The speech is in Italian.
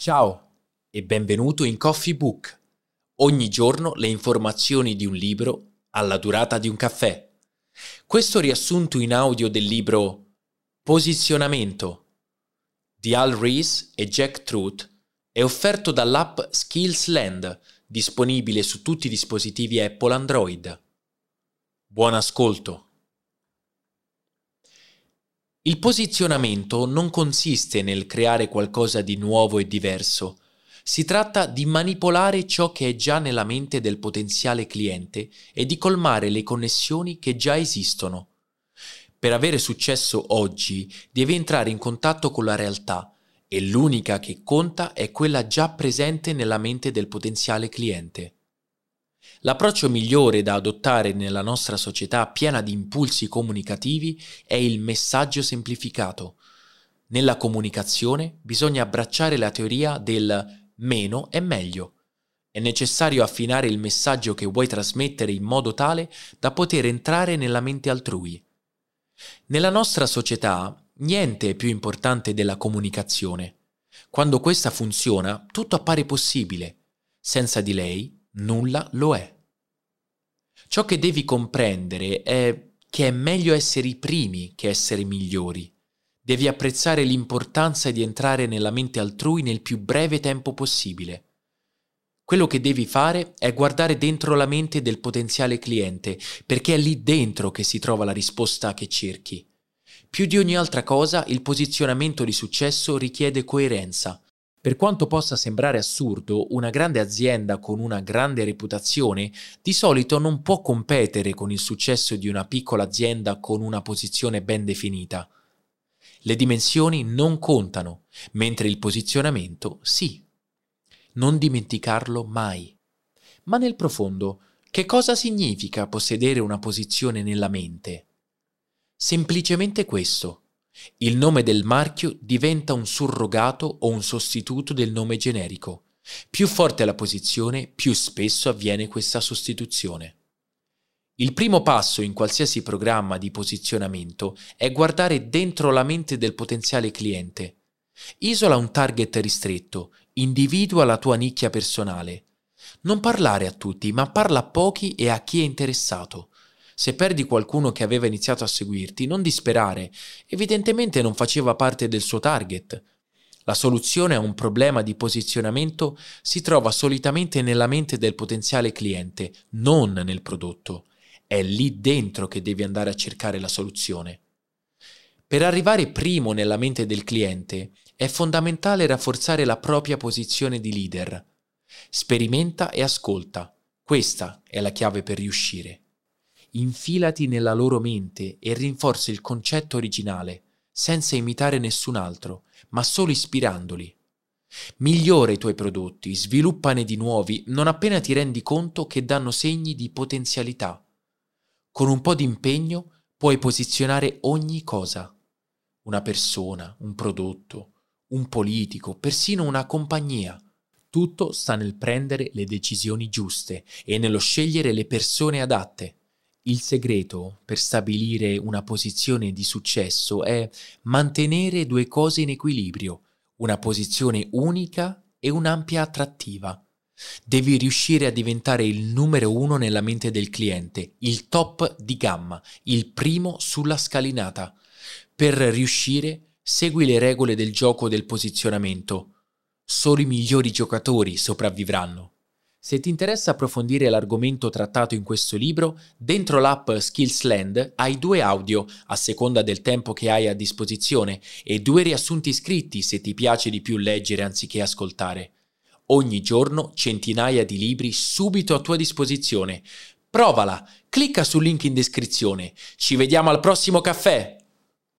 Ciao e benvenuto in Coffee Book. Ogni giorno le informazioni di un libro alla durata di un caffè. Questo riassunto in audio del libro Posizionamento di Al Rees e Jack Truth è offerto dall'app Skillsland, disponibile su tutti i dispositivi Apple Android. Buon ascolto. Il posizionamento non consiste nel creare qualcosa di nuovo e diverso. Si tratta di manipolare ciò che è già nella mente del potenziale cliente e di colmare le connessioni che già esistono. Per avere successo oggi devi entrare in contatto con la realtà e l'unica che conta è quella già presente nella mente del potenziale cliente. L'approccio migliore da adottare nella nostra società piena di impulsi comunicativi è il messaggio semplificato. Nella comunicazione bisogna abbracciare la teoria del meno è meglio. È necessario affinare il messaggio che vuoi trasmettere in modo tale da poter entrare nella mente altrui. Nella nostra società niente è più importante della comunicazione. Quando questa funziona, tutto appare possibile. Senza di lei nulla lo è. Ciò che devi comprendere è che è meglio essere i primi che essere migliori. Devi apprezzare l'importanza di entrare nella mente altrui nel più breve tempo possibile. Quello che devi fare è guardare dentro la mente del potenziale cliente, perché è lì dentro che si trova la risposta che cerchi. Più di ogni altra cosa, il posizionamento di successo richiede coerenza, per quanto possa sembrare assurdo, una grande azienda con una grande reputazione di solito non può competere con il successo di una piccola azienda con una posizione ben definita. Le dimensioni non contano, mentre il posizionamento sì. Non dimenticarlo mai. Ma nel profondo, che cosa significa possedere una posizione nella mente? Semplicemente questo il nome del marchio diventa un surrogato o un sostituto del nome generico. Più forte è la posizione, più spesso avviene questa sostituzione. Il primo passo in qualsiasi programma di posizionamento è guardare dentro la mente del potenziale cliente. Isola un target ristretto, individua la tua nicchia personale. Non parlare a tutti, ma parla a pochi e a chi è interessato. Se perdi qualcuno che aveva iniziato a seguirti, non disperare, evidentemente non faceva parte del suo target. La soluzione a un problema di posizionamento si trova solitamente nella mente del potenziale cliente, non nel prodotto. È lì dentro che devi andare a cercare la soluzione. Per arrivare primo nella mente del cliente è fondamentale rafforzare la propria posizione di leader. Sperimenta e ascolta. Questa è la chiave per riuscire infilati nella loro mente e rinforzi il concetto originale, senza imitare nessun altro, ma solo ispirandoli. Migliora i tuoi prodotti, sviluppane di nuovi non appena ti rendi conto che danno segni di potenzialità. Con un po' di impegno puoi posizionare ogni cosa. Una persona, un prodotto, un politico, persino una compagnia. Tutto sta nel prendere le decisioni giuste e nello scegliere le persone adatte. Il segreto per stabilire una posizione di successo è mantenere due cose in equilibrio, una posizione unica e un'ampia attrattiva. Devi riuscire a diventare il numero uno nella mente del cliente, il top di gamma, il primo sulla scalinata. Per riuscire, segui le regole del gioco del posizionamento. Solo i migliori giocatori sopravvivranno. Se ti interessa approfondire l'argomento trattato in questo libro, dentro l'app Skillsland hai due audio a seconda del tempo che hai a disposizione e due riassunti scritti se ti piace di più leggere anziché ascoltare. Ogni giorno centinaia di libri subito a tua disposizione. Provala, clicca sul link in descrizione. Ci vediamo al prossimo caffè!